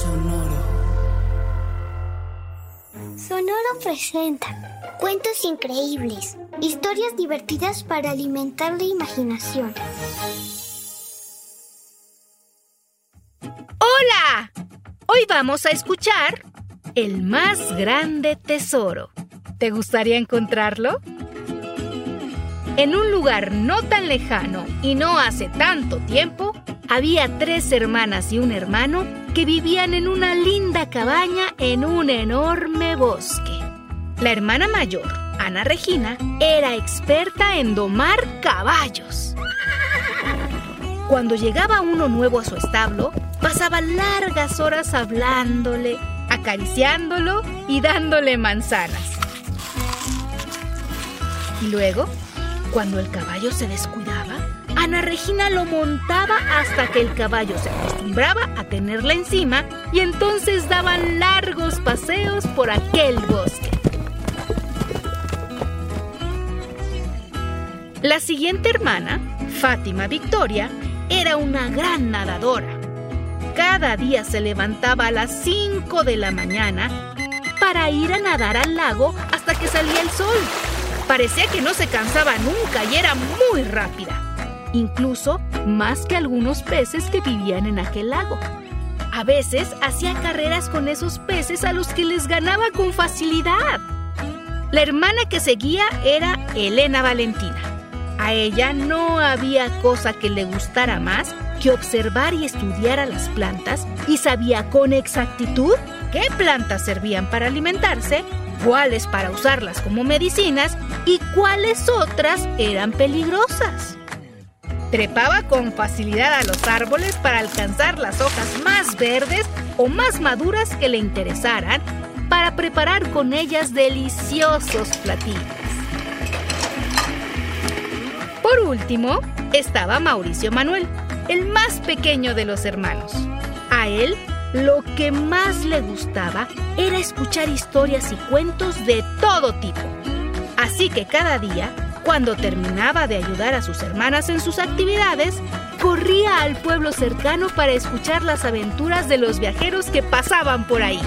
Sonoro. Sonoro presenta cuentos increíbles, historias divertidas para alimentar la imaginación. ¡Hola! Hoy vamos a escuchar El más grande tesoro. ¿Te gustaría encontrarlo? En un lugar no tan lejano y no hace tanto tiempo, había tres hermanas y un hermano que vivían en una linda cabaña en un enorme bosque. La hermana mayor, Ana Regina, era experta en domar caballos. Cuando llegaba uno nuevo a su establo, pasaba largas horas hablándole, acariciándolo y dándole manzanas. Y luego, cuando el caballo se descuidaba, Ana Regina lo montaba hasta que el caballo se acostumbraba a tenerla encima y entonces daban largos paseos por aquel bosque. La siguiente hermana, Fátima Victoria, era una gran nadadora. Cada día se levantaba a las 5 de la mañana para ir a nadar al lago hasta que salía el sol. Parecía que no se cansaba nunca y era muy rápida incluso más que algunos peces que vivían en aquel lago. A veces hacía carreras con esos peces a los que les ganaba con facilidad. La hermana que seguía era Elena Valentina. A ella no había cosa que le gustara más que observar y estudiar a las plantas y sabía con exactitud qué plantas servían para alimentarse, cuáles para usarlas como medicinas y cuáles otras eran peligrosas. Trepaba con facilidad a los árboles para alcanzar las hojas más verdes o más maduras que le interesaran para preparar con ellas deliciosos platillos. Por último, estaba Mauricio Manuel, el más pequeño de los hermanos. A él lo que más le gustaba era escuchar historias y cuentos de todo tipo. Así que cada día cuando terminaba de ayudar a sus hermanas en sus actividades, corría al pueblo cercano para escuchar las aventuras de los viajeros que pasaban por ahí.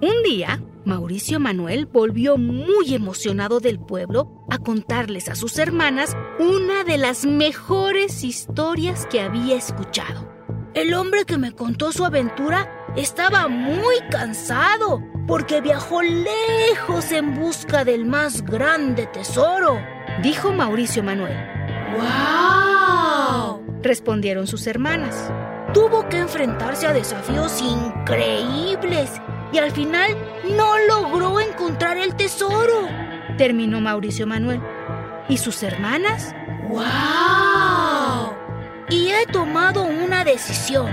Un día, Mauricio Manuel volvió muy emocionado del pueblo a contarles a sus hermanas una de las mejores historias que había escuchado. El hombre que me contó su aventura estaba muy cansado porque viajó lejos en busca del más grande tesoro, dijo Mauricio Manuel. ¡Wow! respondieron sus hermanas. Tuvo que enfrentarse a desafíos increíbles y al final no logró encontrar el tesoro, terminó Mauricio Manuel. ¿Y sus hermanas? ¡Wow! Y he tomado una decisión.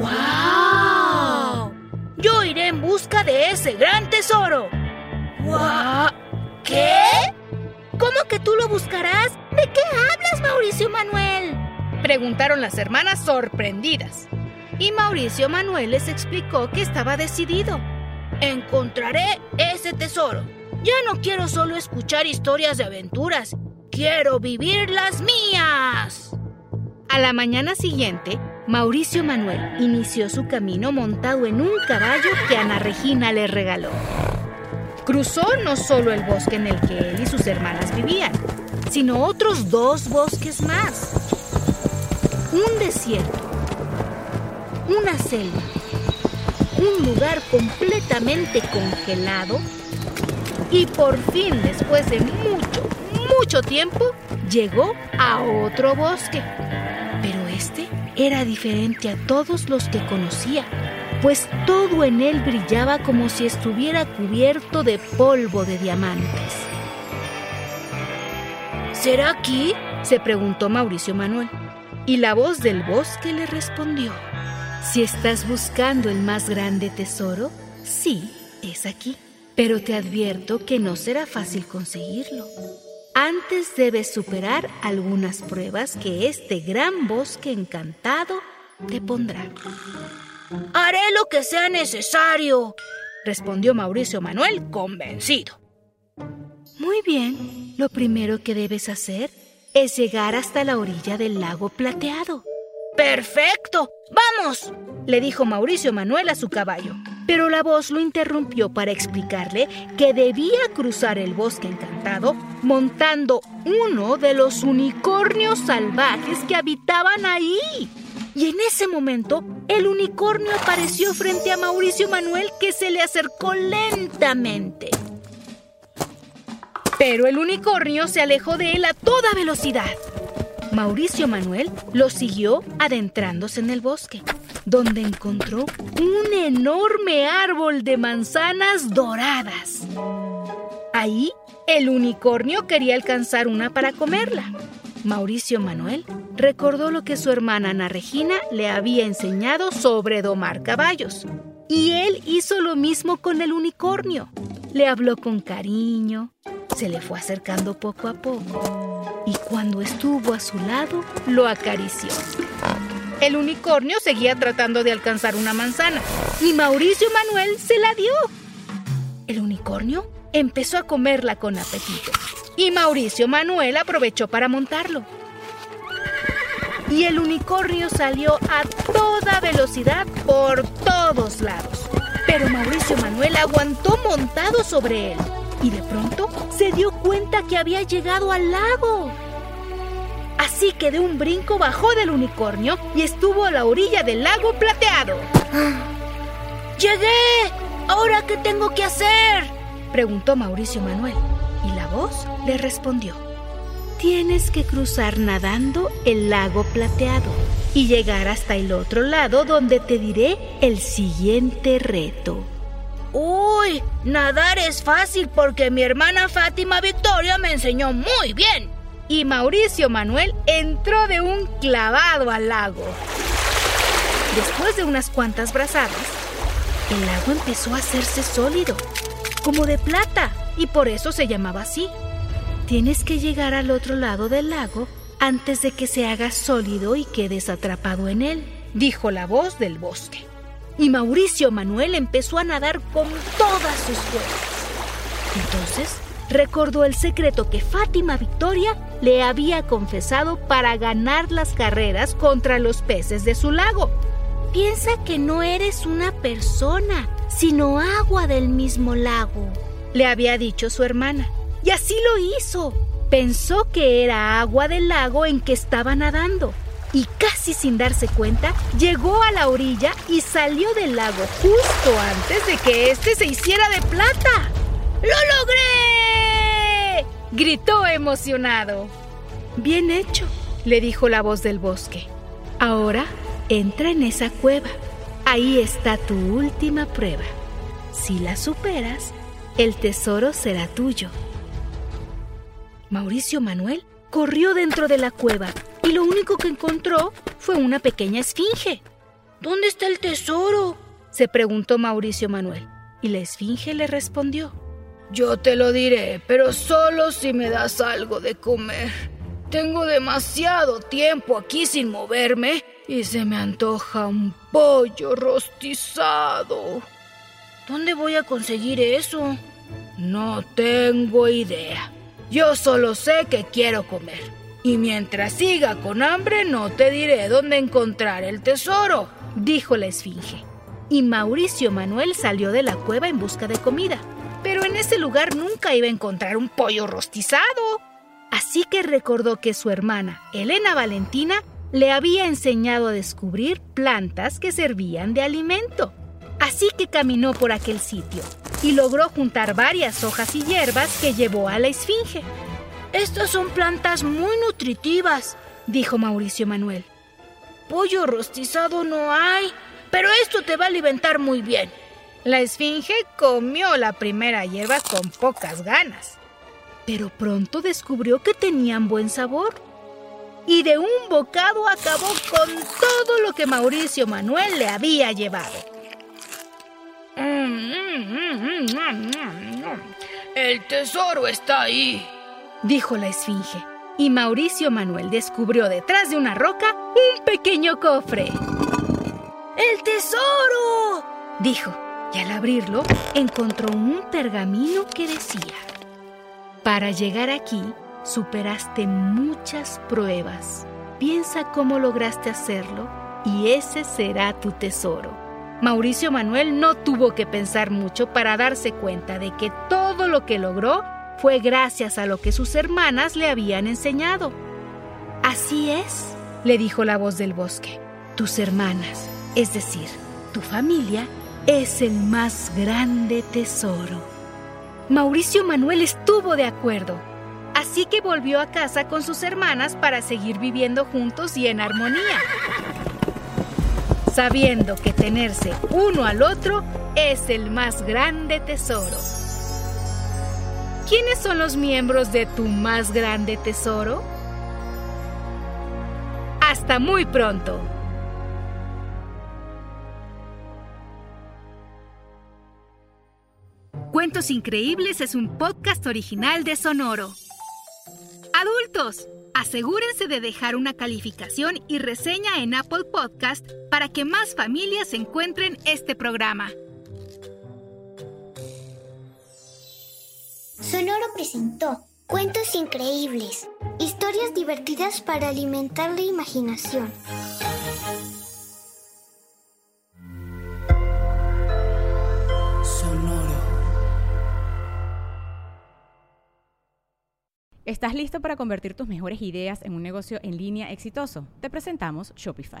¡Wow! Yo iré en busca de ese gran tesoro. ¿Qué? ¿Cómo que tú lo buscarás? ¿De qué hablas, Mauricio Manuel? Preguntaron las hermanas sorprendidas. Y Mauricio Manuel les explicó que estaba decidido. Encontraré ese tesoro. Ya no quiero solo escuchar historias de aventuras. Quiero vivir las mías. A la mañana siguiente, Mauricio Manuel inició su camino montado en un caballo que Ana Regina le regaló. Cruzó no solo el bosque en el que él y sus hermanas vivían, sino otros dos bosques más. Un desierto, una selva, un lugar completamente congelado y por fin, después de mucho, mucho tiempo, llegó a otro bosque. Era diferente a todos los que conocía, pues todo en él brillaba como si estuviera cubierto de polvo de diamantes. ¿Será aquí? se preguntó Mauricio Manuel. Y la voz del bosque le respondió. Si estás buscando el más grande tesoro, sí, es aquí. Pero te advierto que no será fácil conseguirlo. Antes debes superar algunas pruebas que este gran bosque encantado te pondrá. Haré lo que sea necesario, respondió Mauricio Manuel convencido. Muy bien, lo primero que debes hacer es llegar hasta la orilla del lago plateado. Perfecto, vamos, le dijo Mauricio Manuel a su caballo. Pero la voz lo interrumpió para explicarle que debía cruzar el bosque encantado montando uno de los unicornios salvajes que habitaban ahí. Y en ese momento, el unicornio apareció frente a Mauricio Manuel que se le acercó lentamente. Pero el unicornio se alejó de él a toda velocidad. Mauricio Manuel lo siguió adentrándose en el bosque, donde encontró un enorme árbol de manzanas doradas. Ahí, el unicornio quería alcanzar una para comerla. Mauricio Manuel recordó lo que su hermana Ana Regina le había enseñado sobre domar caballos. Y él hizo lo mismo con el unicornio. Le habló con cariño, se le fue acercando poco a poco y cuando estuvo a su lado lo acarició. El unicornio seguía tratando de alcanzar una manzana y Mauricio Manuel se la dio. El unicornio empezó a comerla con apetito y Mauricio Manuel aprovechó para montarlo. Y el unicornio salió a toda velocidad por todos lados. Pero Mauricio Manuel aguantó montado sobre él y de pronto se dio cuenta que había llegado al lago. Así que de un brinco bajó del unicornio y estuvo a la orilla del lago plateado. ¡Llegué! ¿Ahora qué tengo que hacer? preguntó Mauricio Manuel y la voz le respondió. Tienes que cruzar nadando el lago plateado y llegar hasta el otro lado donde te diré el siguiente reto. Uy, nadar es fácil porque mi hermana Fátima Victoria me enseñó muy bien. Y Mauricio Manuel entró de un clavado al lago. Después de unas cuantas brazadas, el lago empezó a hacerse sólido, como de plata, y por eso se llamaba así. Tienes que llegar al otro lado del lago antes de que se haga sólido y quedes atrapado en él, dijo la voz del bosque y Mauricio Manuel empezó a nadar con todas sus fuerzas. Entonces recordó el secreto que Fátima Victoria le había confesado para ganar las carreras contra los peces de su lago. Piensa que no eres una persona, sino agua del mismo lago, le había dicho su hermana. Y así lo hizo. Pensó que era agua del lago en que estaba nadando y casi sin darse cuenta llegó a la orilla y salió del lago justo antes de que éste se hiciera de plata. ¡Lo logré! gritó emocionado. Bien hecho, le dijo la voz del bosque. Ahora entra en esa cueva. Ahí está tu última prueba. Si la superas, el tesoro será tuyo. Mauricio Manuel corrió dentro de la cueva y lo único que encontró fue una pequeña esfinge. ¿Dónde está el tesoro? se preguntó Mauricio Manuel, y la esfinge le respondió. Yo te lo diré, pero solo si me das algo de comer. Tengo demasiado tiempo aquí sin moverme y se me antoja un pollo rostizado. ¿Dónde voy a conseguir eso? No tengo idea. Yo solo sé que quiero comer. Y mientras siga con hambre no te diré dónde encontrar el tesoro, dijo la esfinge. Y Mauricio Manuel salió de la cueva en busca de comida. Pero en ese lugar nunca iba a encontrar un pollo rostizado. Así que recordó que su hermana, Elena Valentina, le había enseñado a descubrir plantas que servían de alimento. Así que caminó por aquel sitio y logró juntar varias hojas y hierbas que llevó a la esfinge. Estas son plantas muy nutritivas, dijo Mauricio Manuel. Pollo rostizado no hay, pero esto te va a alimentar muy bien. La esfinge comió la primera hierba con pocas ganas, pero pronto descubrió que tenían buen sabor. y de un bocado acabó con todo lo que Mauricio Manuel le había llevado. El tesoro está ahí, dijo la esfinge, y Mauricio Manuel descubrió detrás de una roca un pequeño cofre. ¡El tesoro! dijo, y al abrirlo encontró un pergamino que decía, Para llegar aquí superaste muchas pruebas. Piensa cómo lograste hacerlo y ese será tu tesoro. Mauricio Manuel no tuvo que pensar mucho para darse cuenta de que todo lo que logró fue gracias a lo que sus hermanas le habían enseñado. Así es, le dijo la voz del bosque. Tus hermanas, es decir, tu familia, es el más grande tesoro. Mauricio Manuel estuvo de acuerdo, así que volvió a casa con sus hermanas para seguir viviendo juntos y en armonía sabiendo que tenerse uno al otro es el más grande tesoro. ¿Quiénes son los miembros de tu más grande tesoro? Hasta muy pronto. Cuentos Increíbles es un podcast original de Sonoro. Adultos, asegúrense de dejar una calificación y reseña en Apple Podcast para que más familias encuentren este programa. Sonoro presentó Cuentos increíbles, historias divertidas para alimentar la imaginación. ¿Estás listo para convertir tus mejores ideas en un negocio en línea exitoso? Te presentamos Shopify.